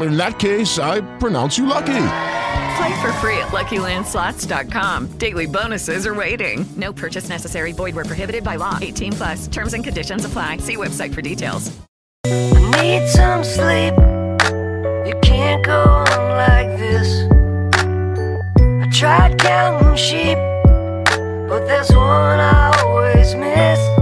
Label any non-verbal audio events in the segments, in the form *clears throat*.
In that case, I pronounce you lucky. Play for free at LuckyLandSlots.com. Daily bonuses are waiting. No purchase necessary. Void were prohibited by law. 18 plus. Terms and conditions apply. See website for details. I need some sleep. You can't go on like this. I tried counting sheep, but there's one I always miss.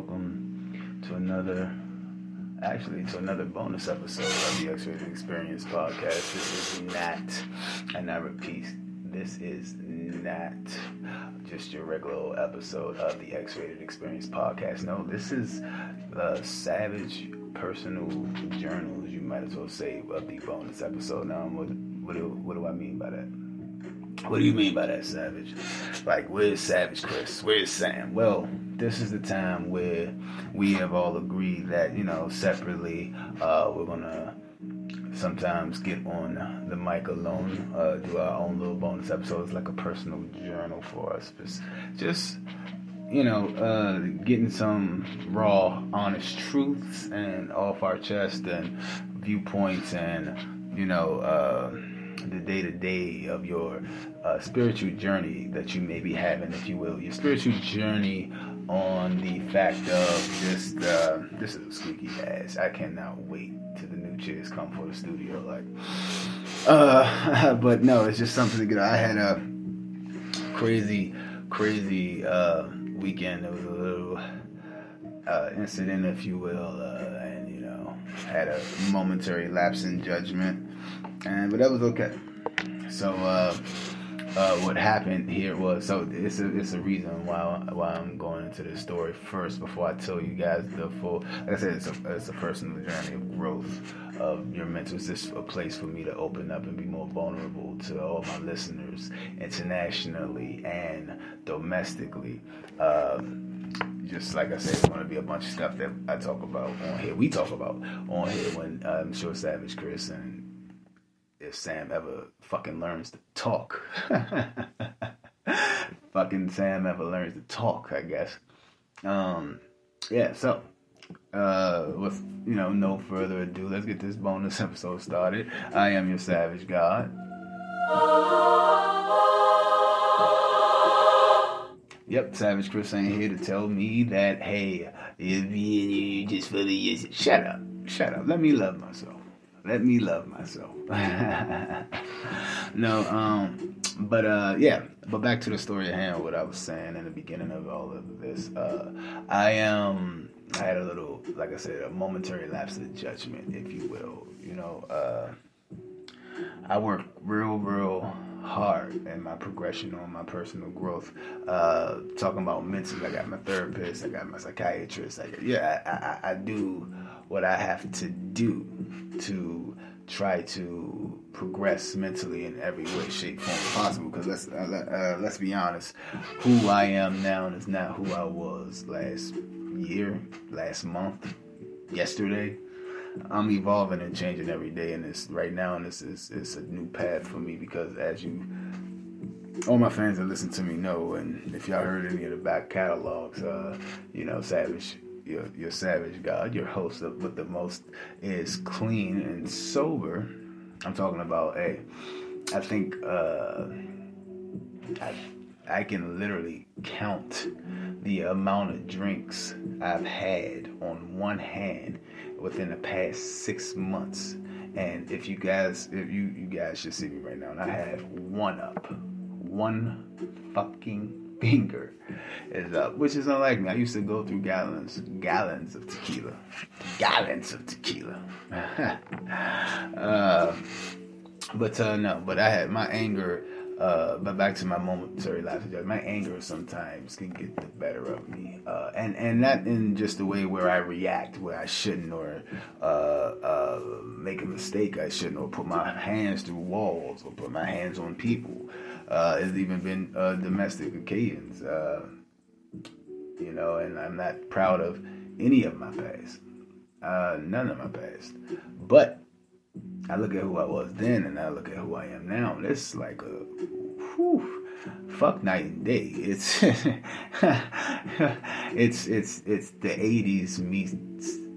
Welcome to another, actually, to another bonus episode of the X rated Experience podcast. This is not, and I repeat, this is not just your regular old episode of the X rated Experience podcast. No, this is the savage personal journals, you might as well say, of the bonus episode. Now, what, what, do, what do I mean by that? What do you mean by that, Savage? Like, where's Savage Chris? Where's Sam? Well, this is the time where we have all agreed that, you know, separately, uh, we're gonna sometimes get on the mic alone, uh, do our own little bonus episodes, like a personal journal for us. Just, just you know, uh, getting some raw, honest truths and off our chest and viewpoints and, you know, uh, the day to day of your uh, spiritual journey that you may be having, if you will, your spiritual journey on the fact of just uh, this is a squeaky ass. I cannot wait till the new chairs come for the studio. Like, uh, *laughs* but no, it's just something to get. I had a crazy, crazy uh, weekend. It was a little uh, incident, if you will, uh, and you know, had a momentary lapse in judgment, and but that was okay. So, uh, uh, what happened here was so it's a it's a reason why why I'm going into this story first before I tell you guys the full. Like I said, it's a it's a personal journey of growth of your mental. It's just a place for me to open up and be more vulnerable to all my listeners internationally and domestically. Um, just like I said, it's going to be a bunch of stuff that I talk about on here. We talk about on here when uh, I'm sure Savage Chris and if Sam ever fucking learns to talk. *laughs* fucking Sam ever learns to talk, I guess. Um, yeah, so uh, with you know no further ado, let's get this bonus *laughs* episode started. I am your Savage God. Yep, Savage Chris ain't here to tell me that hey, you and you just for the shut up, shut up. Let me love myself. Let me love myself. *laughs* no, um, but uh, yeah. But back to the story at hand. What I was saying in the beginning of all of this, uh, I am. Um, I had a little, like I said, a momentary lapse of judgment, if you will. You know, uh, I work real, real hard in my progression on my personal growth. Uh, talking about mentally, I got my therapist, I got my psychiatrist. I, yeah, I, I, I do what I have to do to try to progress mentally in every way, shape, form possible. Because let's uh, uh, let's be honest, who I am now is not who I was last year, last month, yesterday. I'm evolving and changing every day, and this right now, and this is it's a new path for me because as you, all my fans that listen to me know, and if y'all heard any of the back catalogs, uh, you know, Savage, your your Savage God, your host of with the most is clean and sober. I'm talking about, hey, I think uh, I I can literally count the amount of drinks I've had on one hand within the past six months. And if you guys, if you you guys should see me right now, and I have one up, one fucking finger is up, which is unlike me. I used to go through gallons, gallons of tequila, gallons of tequila. *laughs* uh, but uh, no, but I had my anger. Uh, but back to my momentary judgment. My anger sometimes can get the better of me, uh, and and not in just the way where I react where I shouldn't, or uh, uh, make a mistake I shouldn't, or put my hands through walls, or put my hands on people. Uh, it's even been uh, domestic occasions, uh, you know, and I'm not proud of any of my past, uh, none of my past, but I look at who I was then and I look at who I am now. And it's like a whew, fuck night and day. It's *laughs* it's it's it's the '80s meets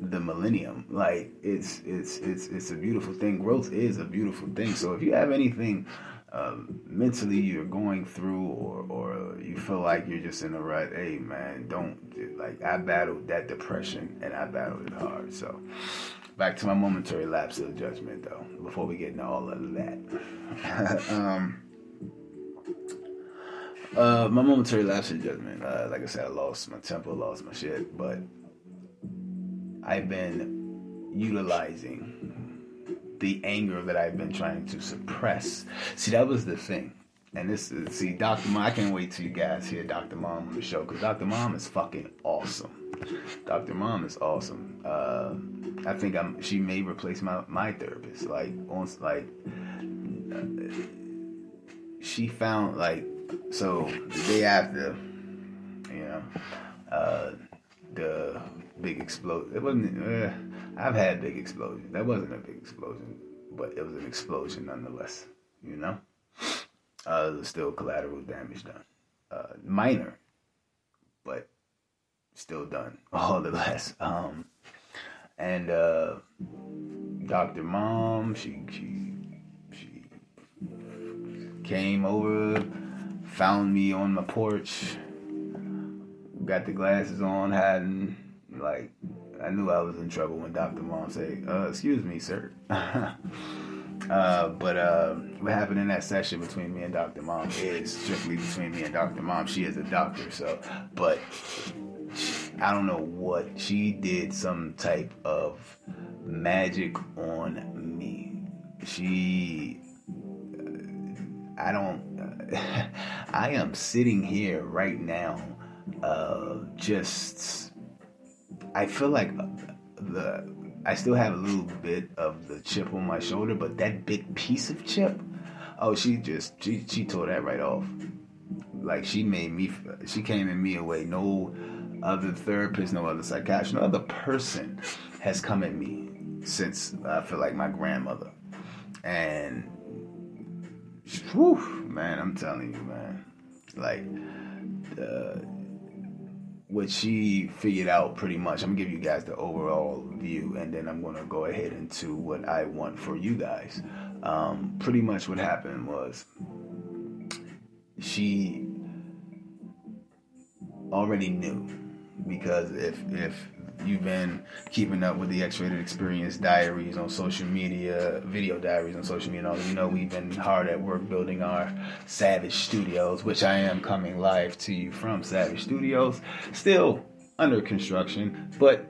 the millennium. Like it's it's it's it's a beautiful thing. Growth is a beautiful thing. So if you have anything um, mentally you're going through or or you feel like you're just in a rut, hey man, don't like I battled that depression and I battled it hard. So back to my momentary lapse of judgment though before we get into all of that *laughs* um, uh, my momentary lapse of judgment uh, like i said i lost my temper lost my shit but i've been utilizing the anger that i've been trying to suppress see that was the thing and this is see dr mom i can't wait till you guys hear dr mom on the show because dr mom is fucking awesome Dr. Mom is awesome. Uh, I think I'm. She may replace my my therapist. Like on like, uh, she found like so the day after, you know, uh, the big explosion. It wasn't. I've had big explosions. That wasn't a big explosion, but it was an explosion nonetheless. You know, uh, there's still collateral damage done, uh, minor, but still done *laughs* all the less. Um, and uh, Dr. Mom, she she she came over, found me on my porch, got the glasses on, hadn't like I knew I was in trouble when Dr. Mom said, uh, "Excuse me, sir." *laughs* Uh, but uh, what happened in that session between me and Dr. Mom is strictly between me and Dr. Mom. She is a doctor, so but I don't know what she did some type of magic on me. She I don't *laughs* I am sitting here right now uh just I feel like the I still have a little bit of the chip on my shoulder, but that big piece of chip, oh, she just she she tore that right off. Like she made me, she came in me away. No other therapist, no other psychiatrist, no other person has come at me since I feel like my grandmother. And whew, man, I'm telling you, man, like. Uh, what she figured out pretty much. I'm gonna give you guys the overall view, and then I'm gonna go ahead into what I want for you guys. Um, pretty much what happened was she already knew because if if you've been keeping up with the X-rated experience diaries on social media, video diaries on social media, and all you know we've been hard at work building our Savage Studios, which I am coming live to you from Savage Studios, still under construction, but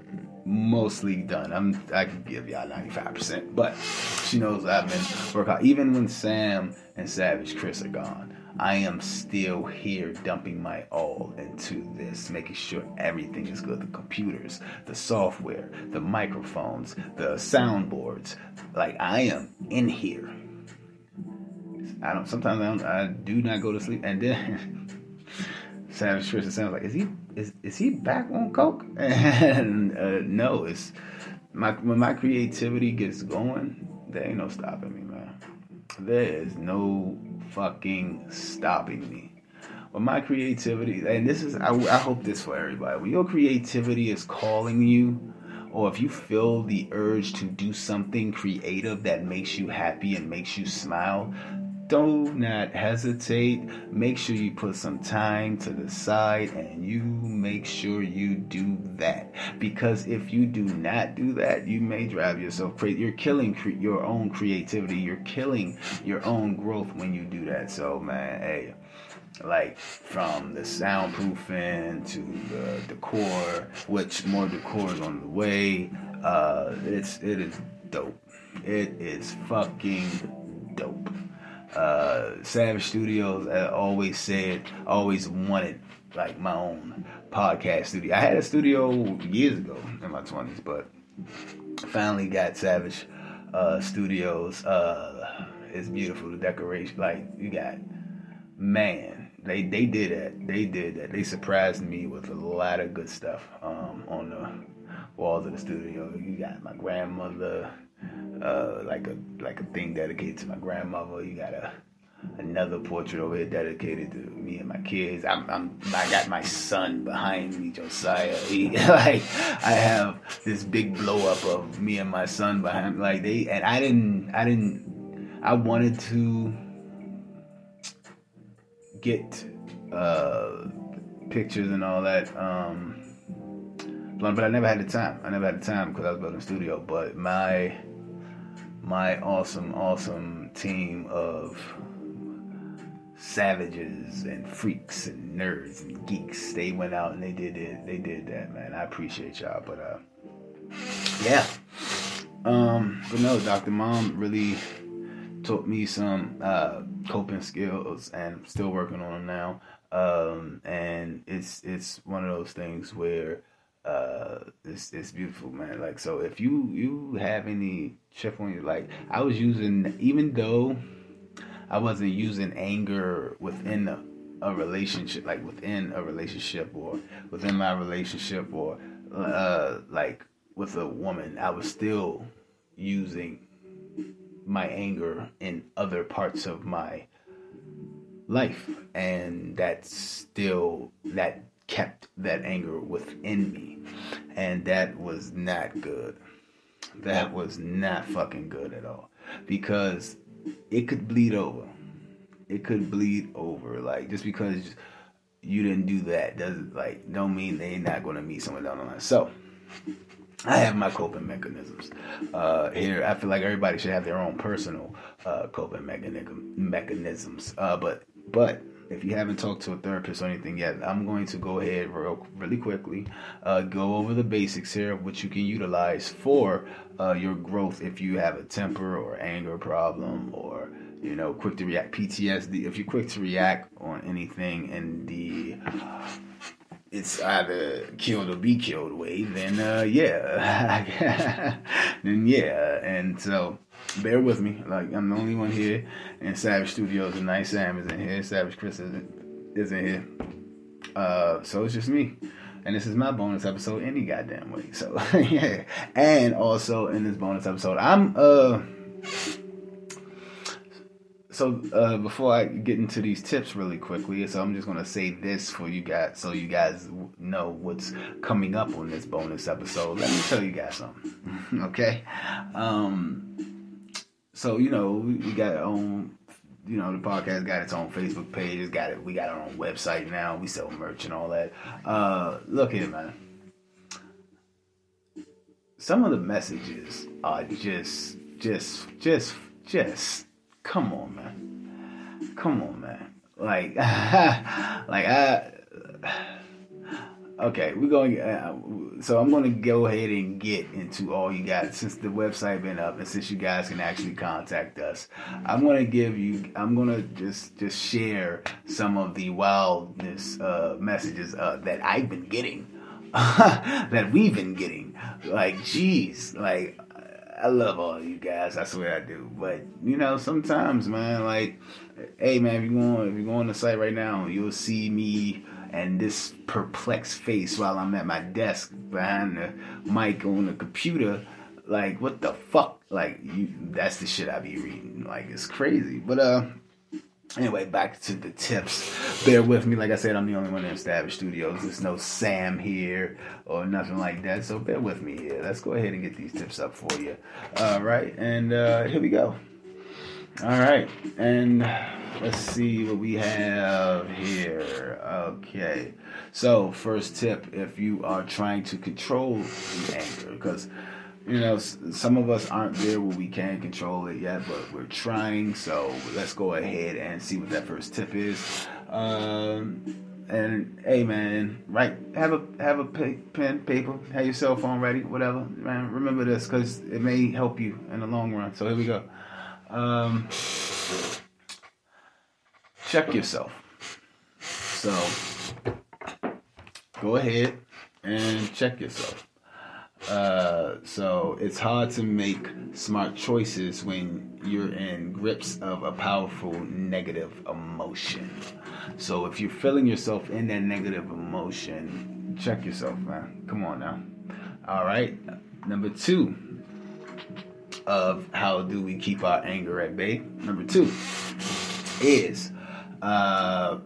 mostly done. I'm I can give y'all 95%, but she knows I've been working. Even when Sam and Savage Chris are gone, I am still here dumping my all into this, making sure everything is good. The computers, the software, the microphones, the soundboards. Like I am in here. I don't. Sometimes I, don't, I do not go to sleep, and then Savage Tristan sounds like, is he is is he back on coke? *laughs* And uh, no, it's my when my creativity gets going, there ain't no stopping me, man. There is no fucking stopping me. But my creativity, and this is, I, I hope this for everybody. When your creativity is calling you, or if you feel the urge to do something creative that makes you happy and makes you smile, do not hesitate. Make sure you put some time to the side and you make sure you do that. Because if you do not do that, you may drive yourself crazy. You're killing cre- your own creativity. You're killing your own growth when you do that. So, man, hey like from the soundproofing to the decor, which more decor is on the way. Uh, it's it is dope. It is fucking dope. Uh, Savage Studios, I always said, always wanted like my own podcast studio. I had a studio years ago in my twenties, but finally got Savage uh, Studios. Uh, it's beautiful. The decoration, like you got, man, they they did that. They did that. They surprised me with a lot of good stuff um, on the walls of the studio. You got my grandmother, uh, like a like a thing dedicated to my grandmother. You got a another portrait over here dedicated to me and my kids. I'm, I'm I got my son behind me, Josiah. He, *laughs* like I have this big blow up of me and my son behind. Like they and I didn't I didn't I wanted to get uh, pictures and all that. Um, but I never had the time. I never had the time because I was building a studio. But my my awesome, awesome team of savages and freaks and nerds and geeks, they went out and they did it. They did that, man. I appreciate y'all. But uh, yeah. Um, but no, Dr. Mom really taught me some uh, coping skills, and I'm still working on them now. Um, and it's it's one of those things where uh, it's it's beautiful, man. Like so, if you you have any chip on you, like I was using, even though I wasn't using anger within a, a relationship, like within a relationship or within my relationship or uh, like with a woman, I was still using my anger in other parts of my life and that still that kept that anger within me. And that was not good. That was not fucking good at all. Because it could bleed over. It could bleed over. Like just because you didn't do that doesn't like don't mean they're not going to meet someone down the line. So I have my coping mechanisms. Uh, here, I feel like everybody should have their own personal uh, coping mechanism, mechanisms. Uh, but but if you haven't talked to a therapist or anything yet, I'm going to go ahead real really quickly, uh, go over the basics here, which you can utilize for uh, your growth if you have a temper or anger problem or you know quick to react PTSD. If you're quick to react on anything in the it's either killed or be killed way, then uh, yeah, *laughs* then yeah, and so bear with me. Like I'm the only one here, and Savage Studios and Nice Sam is in here. Savage Chris isn't isn't here. Uh, so it's just me, and this is my bonus episode any goddamn way. So *laughs* yeah, and also in this bonus episode, I'm uh so uh, before I get into these tips really quickly, so I'm just gonna say this for you guys, so you guys know what's coming up on this bonus episode. Let me tell you guys something, *laughs* okay? Um, so you know we got our own, you know the podcast got its own Facebook page. It's got it. We got our own website now. We sell merch and all that. Uh, look here, man. Some of the messages are just, just, just, just come on, man. Come on, man. Like, *laughs* like I. Okay, we're going. Uh, so I'm going to go ahead and get into all you guys since the website been up and since you guys can actually contact us. I'm going to give you. I'm going to just just share some of the wildness uh, messages uh, that I've been getting, *laughs* that we've been getting. Like, jeez, like I love all you guys. I swear I do. But you know, sometimes, man, like, hey, man, if you go on, if you go on the site right now, you'll see me and this perplexed face while I'm at my desk behind the mic on the computer. Like, what the fuck? Like, you, that's the shit I be reading. Like, it's crazy. But uh, Anyway, back to the tips. Bear with me. Like I said, I'm the only one in Savage Studios. There's no Sam here or nothing like that. So bear with me here. Let's go ahead and get these tips up for you. All right. And uh, here we go. All right, and let's see what we have here. Okay, so first tip: if you are trying to control the anger, because you know some of us aren't there where we can control it yet, but we're trying. So let's go ahead and see what that first tip is. Um, and hey, man, right? Have a have a pen, paper, have your cell phone ready, whatever. Man, remember this because it may help you in the long run. So here we go. Um, check yourself. So go ahead and check yourself. Uh, so it's hard to make smart choices when you're in grips of a powerful negative emotion. So if you're feeling yourself in that negative emotion, check yourself, man. Come on now. All right. Number two of how do we keep our anger at bay. Number two is uh,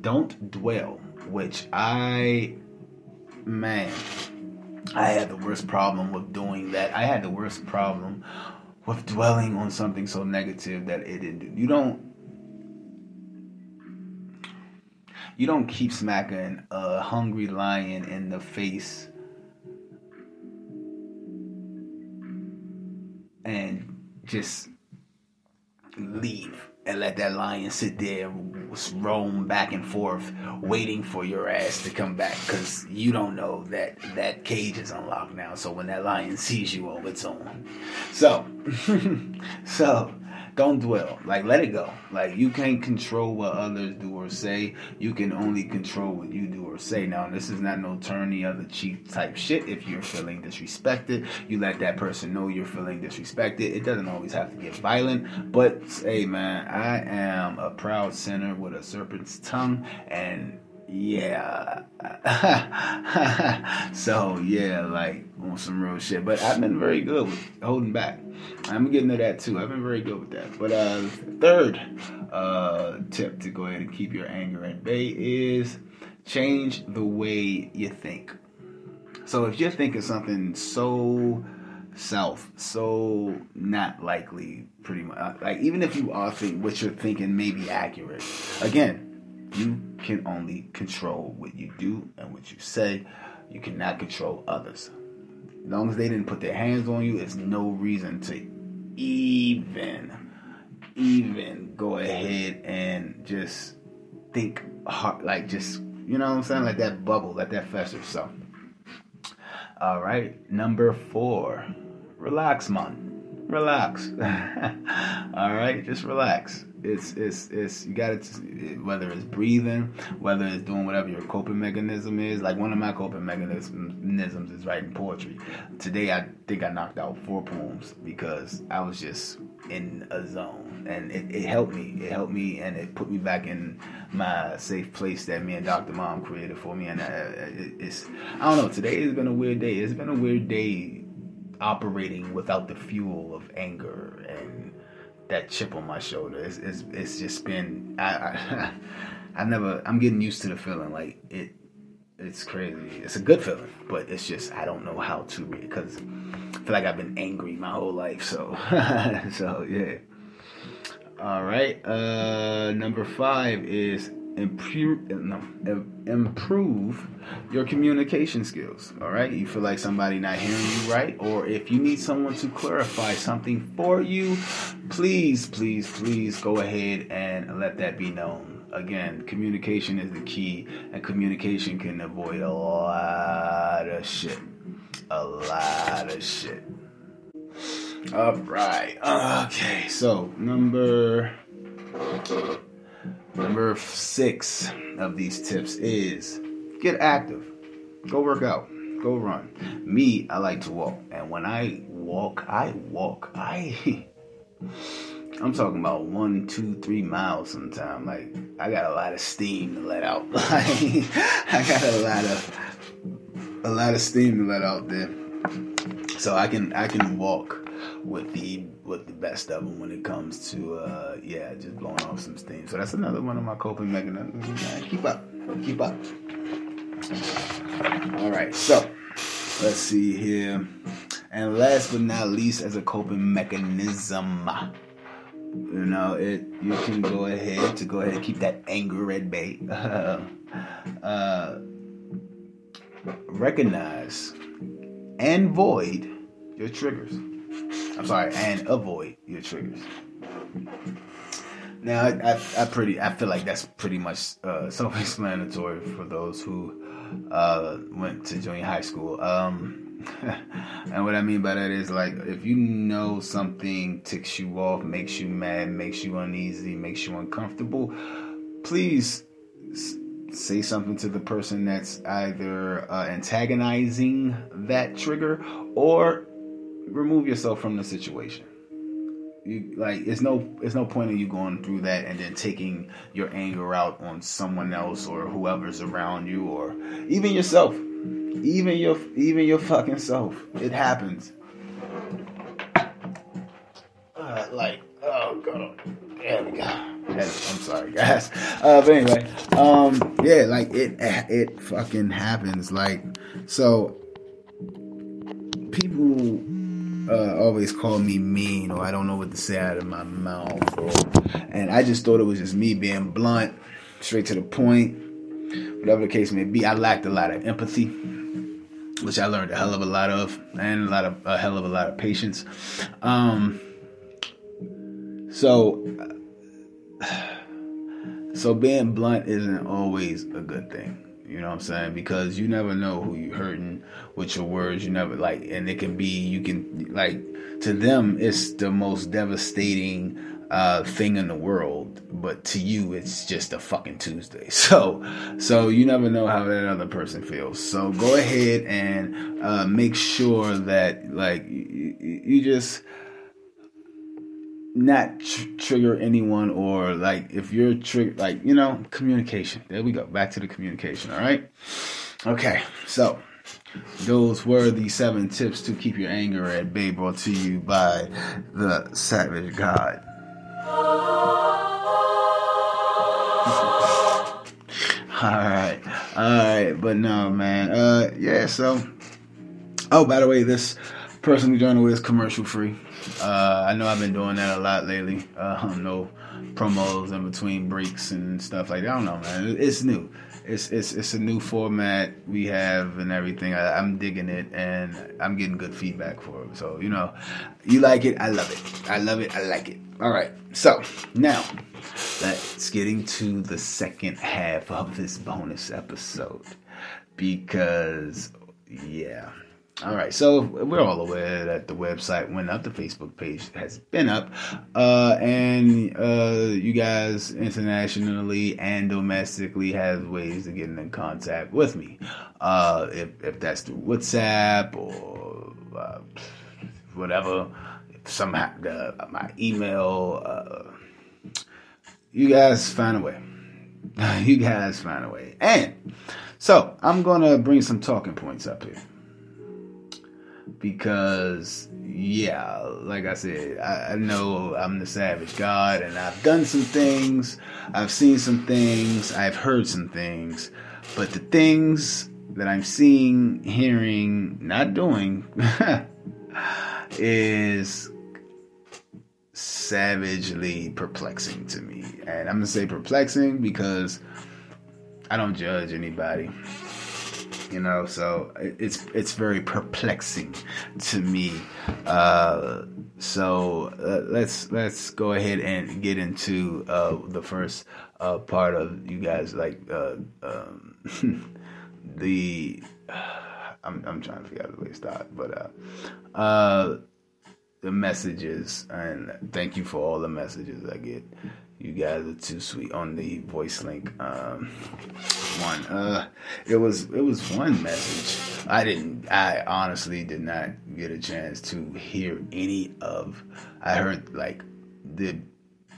don't dwell, which I, man, I had the worst problem with doing that. I had the worst problem with dwelling on something so negative that it didn't. You don't. You don't keep smacking a hungry lion in the face and just leave and let that lion sit there roam back and forth waiting for your ass to come back because you don't know that that cage is unlocked now. So when that lion sees you oh it's on so *laughs* so don't dwell. Like let it go. Like you can't control what others do or say. You can only control what you do or say. Now this is not no turn the other cheek type shit if you're feeling disrespected. You let that person know you're feeling disrespected. It doesn't always have to get violent. But hey man i am a proud sinner with a serpent's tongue. And yeah. *laughs* So yeah like on some real shit. But i've been very good with holding back. I'm getting to that too. I've been very good with that. But uh third uh tip to go ahead and keep your anger at bay is change the way you think. So if you're thinking something so self, so not likely, pretty much, like even if you are thinking what you're thinking may be accurate, again, you can only control what you do and what you say. You cannot control others. As long as they didn't put their hands on you, it's no reason to even, even go ahead and just think hard, like just, you know what I'm saying? Like that bubble, let that fester. So, all right, number four, relax, man, relax. *laughs* all right, just relax. It's it's it's you got to whether it's breathing, whether it's doing whatever your coping mechanism is. Like one of my coping mechanisms is writing poetry. Today I think I knocked out four poems because I was just in a zone, and it, it helped me. It helped me, and it put me back in my safe place that me and Dr. Mom created for me. And uh, it, it's I don't know. Today has been a weird day. It's been a weird day operating without the fuel of anger and that chip on my shoulder. It's it's, it's just been I, I *laughs* I never I'm getting used to the feeling like it. It's crazy. It's a good feeling, but it's just I don't know how to because I feel like I've been angry my whole life. So *laughs* so yeah. All right. Uh, number five is improve eh, no, improve your communication skills. All right. You feel like somebody not hearing you right, or if you need someone to clarify something for you, please, please, please go ahead and let that be known. Again, communication is the key, and communication can avoid a lot of shit. A lot of shit. All right. Okay. So number number six of these tips is get active. Go work out. Go run. Me, I like to walk, and when I walk, I walk. I. *laughs* I'm talking about one, two, three miles sometime. Like I got a lot of steam to let out. *laughs* I got a lot of a lot of steam to let out there. So I can I can walk with the with the best of them when it comes to uh yeah just blowing off some steam. So that's another one of my coping mechanisms. Keep up, keep up. All right, so let's see here, and last but not least, as a coping mechanism, You know, it you can go ahead to go ahead and keep that anger at bay. *laughs* uh, recognize and void your triggers. I'm sorry, and avoid your triggers. Now, I, I, I pretty, I feel like that's pretty much uh, self-explanatory for those who uh, went to junior high school. Um, *laughs* and what I mean by that is like, if you know something ticks you off, makes you mad, makes you uneasy, makes you uncomfortable, please say something to the person that's either uh, antagonizing that trigger or remove yourself from the situation. You like it's no it's no point in you going through that and then taking your anger out on someone else or whoever's around you or even yourself. Even your even your fucking self. It happens. Uh, like oh god. We go. I'm sorry guys. Uh but anyway um yeah like it it fucking happens. Like so people uh, always call me mean or I don't know what to say out of my mouth. Or, and I just thought it was just me being blunt, straight to the point, whatever the case may be. I lacked a lot of empathy, which I learned a hell of a lot of, and a lot of a hell of a lot of patience. Um, so, *sighs* so being blunt isn't always a good thing. You know what I'm saying? Because you never know who you're hurting with your words. You never like, and it can be, you can, like, to them, it's the most devastating uh, thing in the world. But to you, it's just a fucking Tuesday. *laughs* So, so you never know how that other person feels. So go ahead and uh, make sure that, like, you, you just, not tr- trigger anyone or like if you're trigger like you know communication. There we go. Back to the communication all right? Okay so those were the seven tips to keep your anger at bay brought to you by the savage god. All right all right but no man uh yeah so oh by the way this personal journal is commercial free uh, I know I've been doing that a lot lately. Uh, no promos in between breaks and stuff like that. I don't know, man. It's new. It's it's it's a new format we have and everything. I, I'm digging it and I'm getting good feedback for it. So you know, you like it, I love it. I love it, I like it. All right. So now let's get into the second half of this bonus episode because yeah. All right, so we're all aware that the website went up, the Facebook page has been up, uh, and uh, you guys internationally and domestically have ways to get in contact with me. Uh, if, if that's through WhatsApp or uh, whatever, somehow my email, uh, you guys find a way. *laughs* you guys find a way. And so I'm gonna bring some talking points up here because yeah like i said I, I, know i'm the savage god and i've done some things. I've seen some things. I've heard some things. But the things that i'm seeing hearing not doing *laughs* is savagely perplexing to me. And i'm gonna say perplexing because i don't judge anybody you know so it's it's very perplexing to me. Uh, so uh, let's let's go ahead and get into uh, the first uh, part of you guys like uh, um, *laughs* the *sighs* I'm, I'm trying to figure out the way to start but uh, the messages and thank you for all the messages I get you guys are too sweet on the voice link um, one. Uh it was it was one message. I didn't i honestly did not get a chance to hear any of i heard like the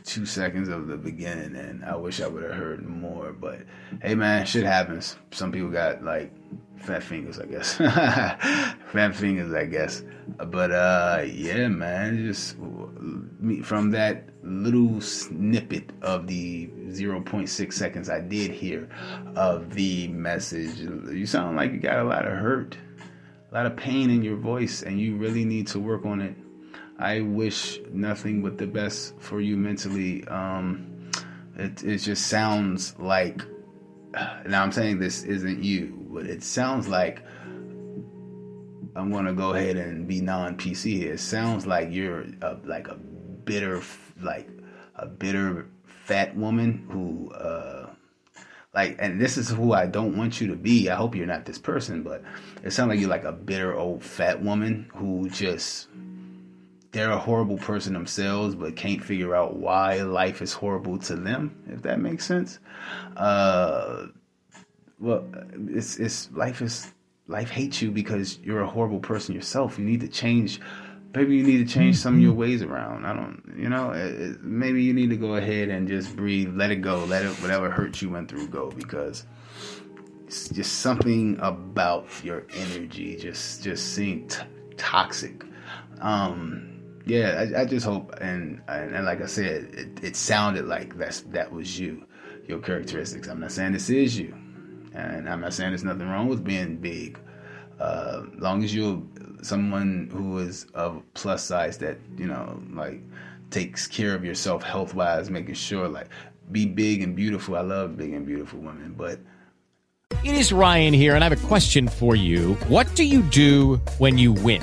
two seconds of the beginning and i wish i would have heard more but hey man shit happens. Some people got like fat fingers i guess. *laughs* Fat fingers i guess. But uh yeah man just from that little snippet of the 0.6 seconds I did hear of the message, you sound like you got a lot of hurt, a lot of pain in your voice, and you really need to work on it. I wish nothing but the best for you mentally. Um, it it just sounds like. Now I'm saying this isn't you, but it sounds like I'm gonna go ahead and be non-PC here. It sounds like you're a, like a bitter, like a bitter fat woman who, uh, like, and this is who I don't want you to be. I hope you're not this person, but it sounds like you're like a bitter old fat woman who just they're a horrible person themselves, but can't figure out why life is horrible to them. If that makes sense. Uh, well, it's it's life is life hates you because you're a horrible person yourself. You need to change. Maybe you need to change some of your ways around. I don't, you know, it, it, maybe you need to go ahead and just breathe, let it go, let it, whatever hurt you went through go because it's just something about your energy just, just seemed t- toxic. Um, yeah, I, I just hope, and, and, and like I said, it, it sounded like that's, that was you, your characteristics. I'm not saying this is you and I'm not saying there's nothing wrong with being big. Uh, long as you're someone who is of plus size that, you know, like takes care of yourself health wise, making sure like be big and beautiful. I love big and beautiful women, but It is Ryan here, and I have a question for you. What do you do when you win?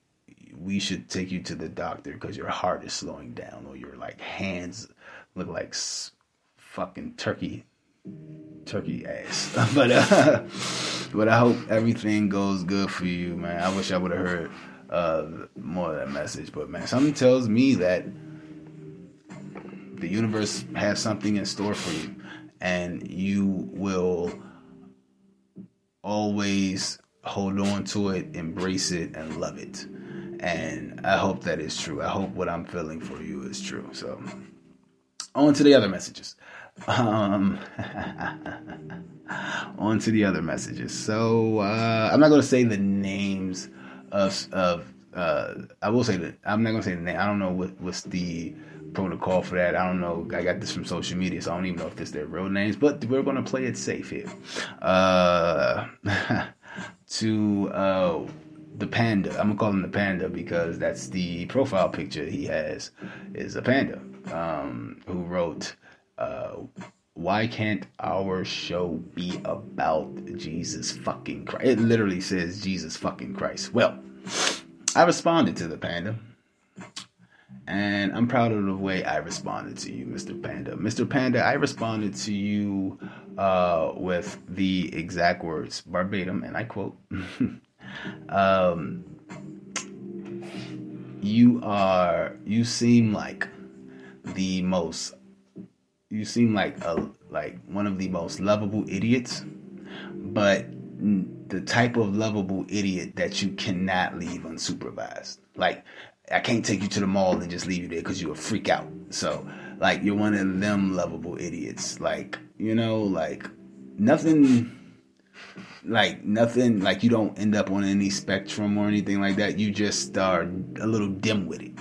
we should take you to the doctor because your heart is slowing down or your like hands look like fucking turkey turkey ass *laughs* but uh but i hope everything goes good for you man i wish i would have heard uh more of that message but man something tells me that the universe has something in store for you and you will always hold on to it, embrace it, and love it. And I hope that is true. I hope what I'm feeling for you is true. So, on to the other messages. Um, *laughs* on to the other messages. So, uh, I'm not going to say the names of, of uh, I will say that I'm not going to say the name. I don't know what, what's the protocol for that. I don't know. I got this from social media, so I don't even know if this their real names. But we're gonna play it safe here. Uh, *laughs* to uh, the panda. I'm gonna call him the panda because that's the profile picture he has is a panda. Um, who wrote, uh, "Why can't our show be about Jesus fucking Christ?" It literally says Jesus fucking Christ. Well, I responded to the panda. And I'm proud of the way I responded to you, Mr. Panda. Mr. Panda, I responded to you uh, with the exact words, verbatim, and I quote *laughs* um, You are, you seem like the most, you seem like a, like one of the most lovable idiots, but the type of lovable idiot that you cannot leave unsupervised. Like, I can't take you to the mall and just leave you there because you'll freak out. So, like, you're one of them lovable idiots. Like, you know, like, nothing, like, nothing, like, you don't end up on any spectrum or anything like that. You just are a little dim with it.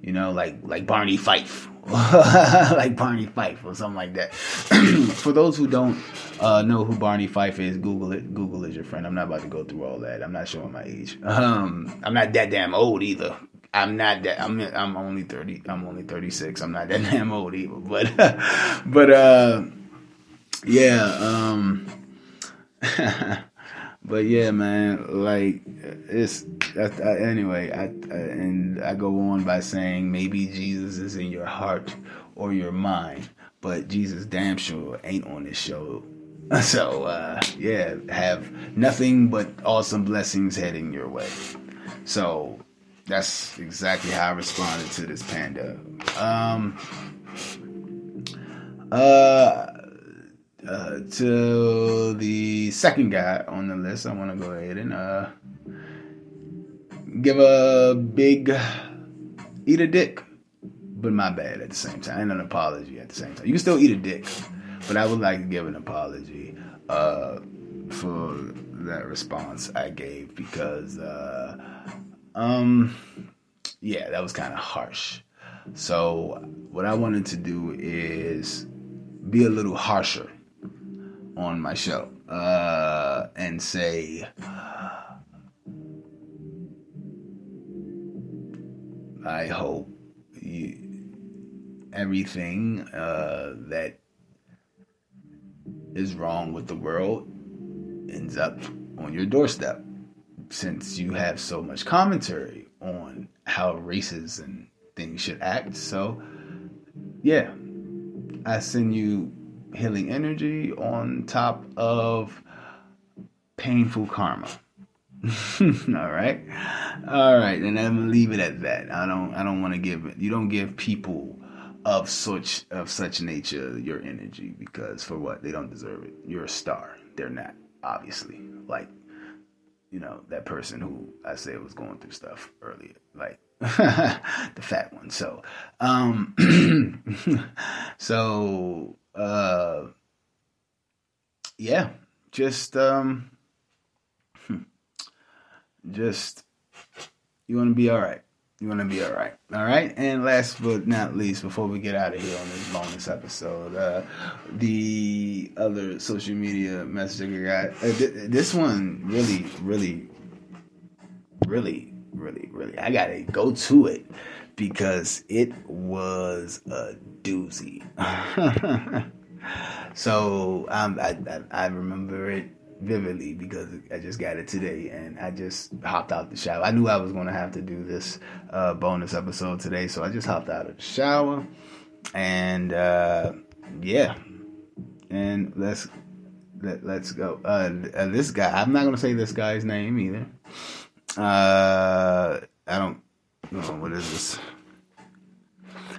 You know, like, like Barney Fife. *laughs* like Barney Fife or something like that. *clears throat* For those who don't uh, know who Barney Fife is, Google it. Google is your friend. I'm not about to go through all that. I'm not showing my age. *laughs* Um, I'm not that damn old either. I'm not that. I'm I'm only thirty. I'm only thirty six. I'm not that *laughs* damn old either. But but uh, yeah. Um, *laughs* but yeah, man. Like it's I, I, anyway. I, I and I go on by saying maybe Jesus is in your heart or your mind, but Jesus damn sure ain't on this show. *laughs* So uh, yeah, have nothing but awesome blessings heading your way. So that's exactly how I responded to this panda. Um, uh, uh, to the second guy on the list, I want to go ahead and uh, give a big eat a dick but my bad at the same time, and an apology at the same time. You can still eat a dick, but I would like to give an apology uh, for that response I gave because, uh, um, yeah, that was kind of harsh. So what I wanted to do is be a little harsher on my show uh, and say. I hope you, everything uh, that is wrong with the world ends up on your doorstep since you have so much commentary on how races and things should act. So, yeah, I send you healing energy on top of painful karma. *laughs* all right? All right and i'm gonna leave it at that. I don't i don't want to give you don't give people of such of such nature your energy because for what? They don't deserve it. You're a star. They're not obviously. Like you know that person who i said was going through stuff earlier like *laughs* the fat one. So um *clears throat* so uh yeah just um just you want to be all right. You want to be all right. All right. And last but not least, before we get out of here on this bonus episode, uh, the other social media message I got, uh, th- this one really, really, really, really, really, I got to go to it because it was a doozy. *laughs* so um, I, I, I remember it vividly because I just got it today and I just hopped out the shower. I knew I was going to have to do this uh, bonus episode today, so I just hopped out of the shower and uh, yeah, and let's let, let's go. Uh, uh this guy, I'm not going to say this guy's name either. Uh, I don't know what is this.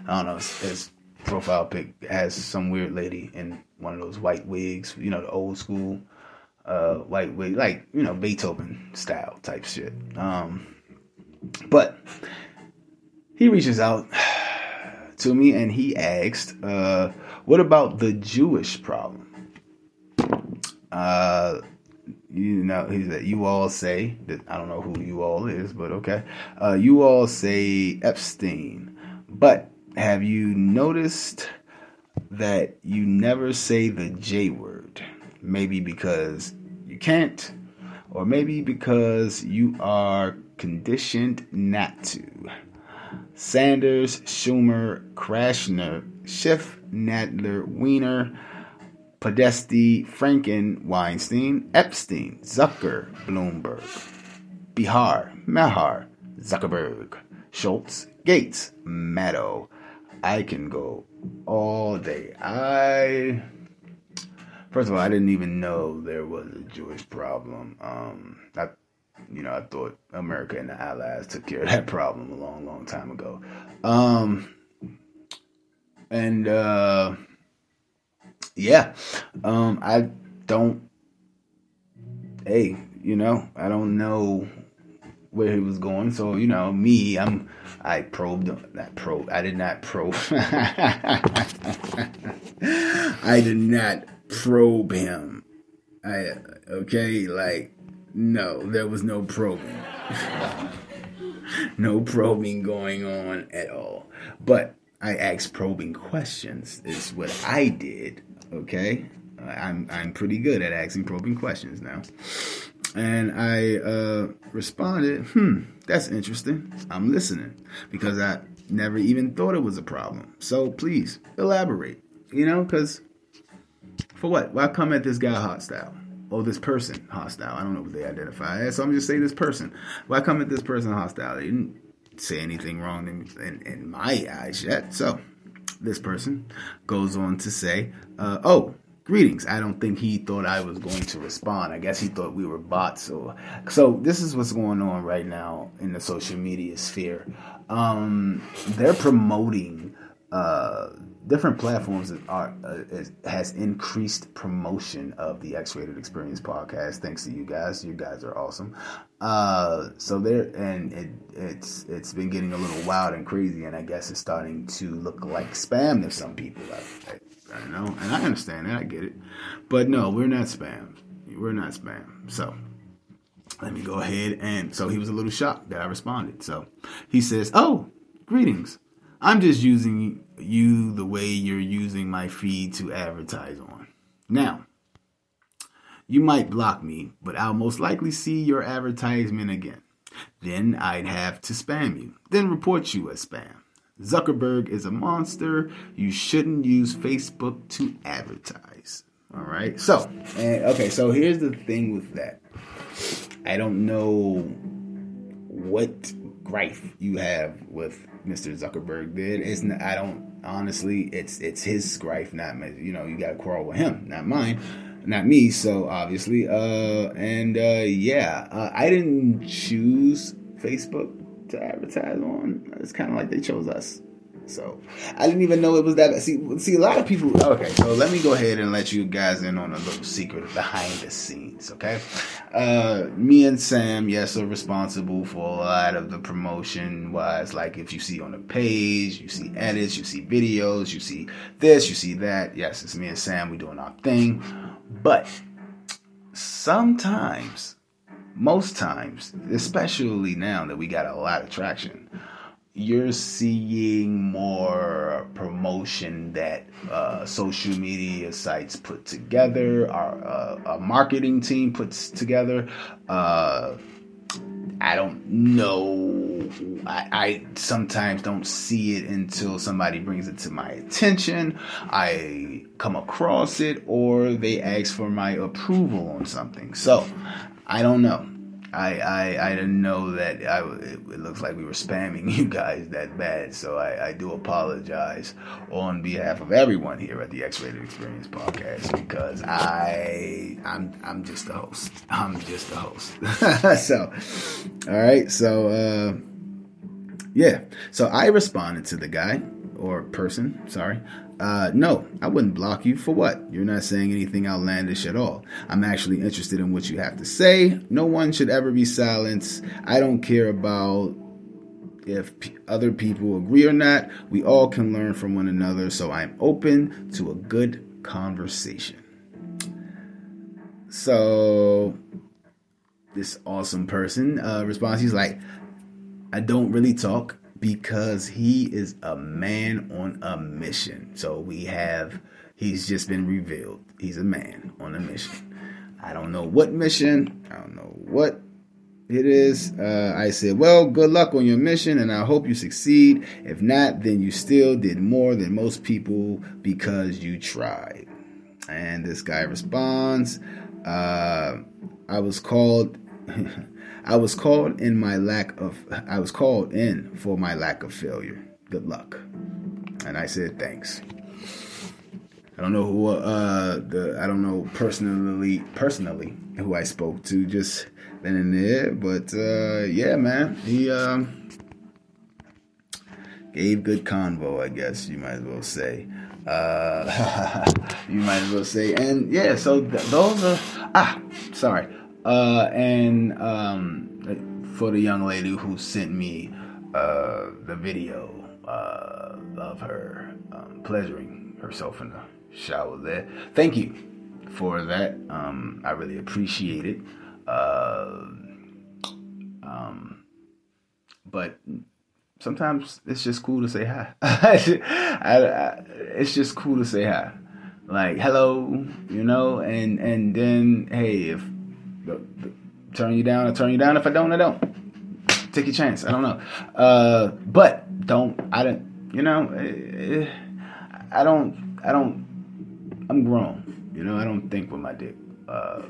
I don't know. His profile pic has some weird lady in one of those white wigs, you know, the old school uh, like like you know Beethoven style type shit. Um, but he reaches out *sighs* to me and he asked, uh, "What about the Jewish problem?" Uh, you know, he said, "You all say that I don't know who you all is, but okay. Uh, you all say Epstein, but have you noticed that you never say the J word?" maybe because you can't, or maybe because you are conditioned not to. Sanders, Schumer, Krashner, Schiff, Nadler, Weiner, Podesta, Franken, Weinstein, Epstein, Zucker, Bloomberg, Behar, Maher, Zuckerberg, Schultz, Gates, Maddow. I can go all day. I First of all, I didn't even know there was a Jewish problem. Um, I, you know, I thought America and the Allies took care of that problem a long, long time ago. Um, and uh, yeah, um, I don't. Hey, you know, I don't know where he was going. So you know, me, I'm I probed not probe. I did not probe. *laughs* I did not probe him. I okay, like no, there was no probing. *laughs* no probing going on at all. But I asked probing questions. Is what I did. Okay, I'm I'm pretty good at asking probing questions now. And I uh, responded, "Hmm, that's interesting. I'm listening because I never even thought it was a problem. So please elaborate. You know, because for what? Why come at this guy hostile? Or this person hostile? I don't know what they identify as. So I'm just saying this person. Why come at this person hostile? They didn't say anything wrong in, in, in my eyes yet. So this person goes on to say, uh, "Oh, greetings." I don't think he thought I was going to respond. I guess he thought we were bots. Or so this is what's going on right now in the social media sphere. Um, they're promoting uh, different platforms are uh, is, has increased promotion of the X-rated Experience podcast. Thanks to you guys. You guys are awesome. Uh, so there, and it, it's it's been getting a little wild and crazy, and I guess it's starting to look like spam to some people. I, I, I know, and I understand that. I get it, but no, we're not spam. We're not spam. So let me go ahead and so he was a little shocked that I responded. So he says, "Oh, greetings. I'm just using you the way you're using my feed to advertise on. Now, you might block me, but I'll most likely see your advertisement again. Then I'd have to spam you, then report you as spam. Zuckerberg is a monster. You shouldn't use Facebook to advertise. All right. So, and, okay. So here's the thing with that. I don't know what gripe you have with Mr. Zuckerberg did. It's not, I don't honestly. It's it's his gripe, not my, you know. You got to quarrel with him, not mine, not me. So obviously, uh, and uh, yeah, uh, I didn't choose Facebook to advertise on. It's kind of like they chose us. So I didn't even know it was that. Bad. See, see, a lot of people. Okay, so let me go ahead and let you guys in on a little secret behind the scenes. Okay, uh, me and Sam, yes, are responsible for a lot of the promotion. Wise, like if you see on the page, you see edits, you see videos, you see this, you see that. Yes, it's me and Sam. We doing our thing, but sometimes, most times, especially now that we got a lot of traction you're seeing more promotion that uh, social media sites put together, our, uh, marketing team puts together. Uh, I don't know. I, I, sometimes don't see it until somebody brings it to my attention. I come across it or they ask for my approval on something. So I don't know. I, I, I didn't know that I, it, looks like we were spamming *laughs* you guys that bad. So I, I do apologize on behalf of everyone here at the X-Rated Experience podcast because I I'm I'm just the host. I'm just the host. *laughs* so all right. So uh, yeah. So I responded to the guy or person. Sorry. Uh, no, I wouldn't block you for what? You're not saying anything outlandish at all. I'm actually interested in what you have to say. No one should ever be silenced. I don't care about if p- other people agree or not. We all can learn from one another, so I'm open to a good conversation. So, this awesome person uh, responds, he's like, I don't really talk because he is a man on a mission. So we have, he's just been revealed. He's a man on a mission. I don't know what mission, I don't know what it is. Uh, I said, Well, good luck on your mission, and I hope you succeed. If not, then you still did more than most people because you tried. And this guy responds, uh, I was called. *laughs* I was called in my lack of I was called in for my lack of failure. Good luck. And I said thanks. I don't know who uh the I don't know personally personally who I spoke to just then and there, but uh yeah, man. He um gave good convo, I guess you might as well say. Uh *laughs* you might as well say and yeah, so th- those are ah, sorry. Uh, and um, for the young lady who sent me uh, the video uh, of her um, pleasuring herself in the shower there, thank you for that. Um, I really appreciate it. Uh, um, but sometimes it's just cool to say hi. *laughs* I, I, it's just cool to say hi, like hello, you know, and and then hey, if turn you down, I turn you down. If I don't, I don't. Take your chance. I don't know. Uh, but don't. I don't. You know. Eh, I don't. I don't. I'm grown. You know. I don't think with my dick. Uh,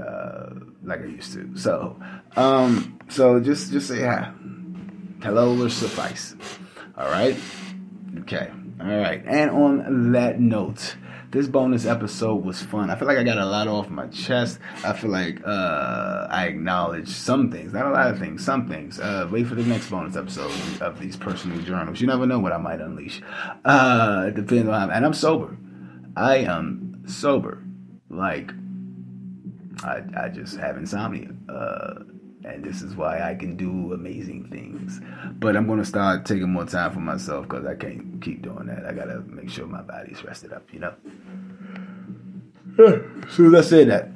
uh, like I used to. So, um, so just just say hi. Hello will suffice. All right. Okay. All right. And on that note, this bonus episode was fun. I feel like I got a lot off my chest. I feel like uh, I acknowledge some things, not a lot of things, some things. Uh, wait for the next bonus episode of these personal journals. You never know what I might unleash. Uh, depends on how, and I'm sober. I am sober. Like I, I just have insomnia. Uh, and this is why I can do amazing things. But I'm gonna start taking more time for myself because I can't keep doing that. I gotta make sure my body's rested up, you know. *sighs* So let's say that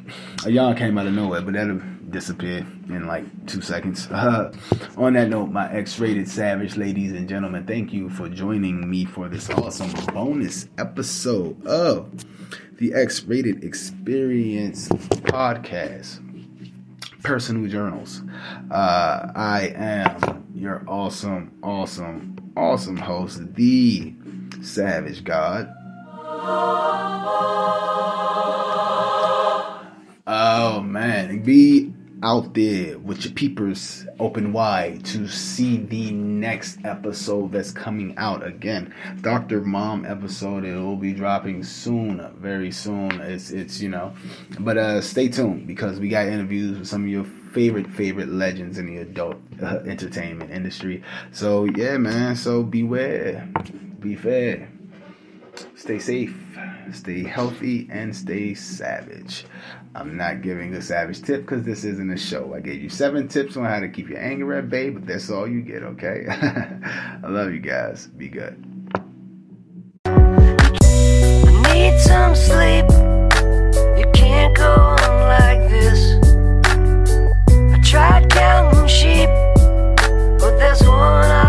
a yawn came out of nowhere, but that'll disappear in like two seconds. Uh, *laughs* on that note, my X-rated savage ladies and gentlemen, thank you for joining me for this awesome bonus episode of the X-rated Experience podcast personal journals. Uh, I am your awesome, awesome, awesome host, the Savage God. Oh man, be out there with your peepers open wide to see the next episode that's coming out again. Dr. Mom episode it will be dropping soon, very soon. It's it's you know, but uh stay tuned because we got interviews with some of your favorite favorite legends in the adult uh, entertainment industry. So yeah, man. So beware, be fair, stay safe, stay healthy and stay savage. I'm not giving a savage tip because this isn't a show. I gave you seven tips on how to keep your anger at bay, but that's all you get, okay? *laughs* I love you guys. Be good. tried counting sheep, but there's one I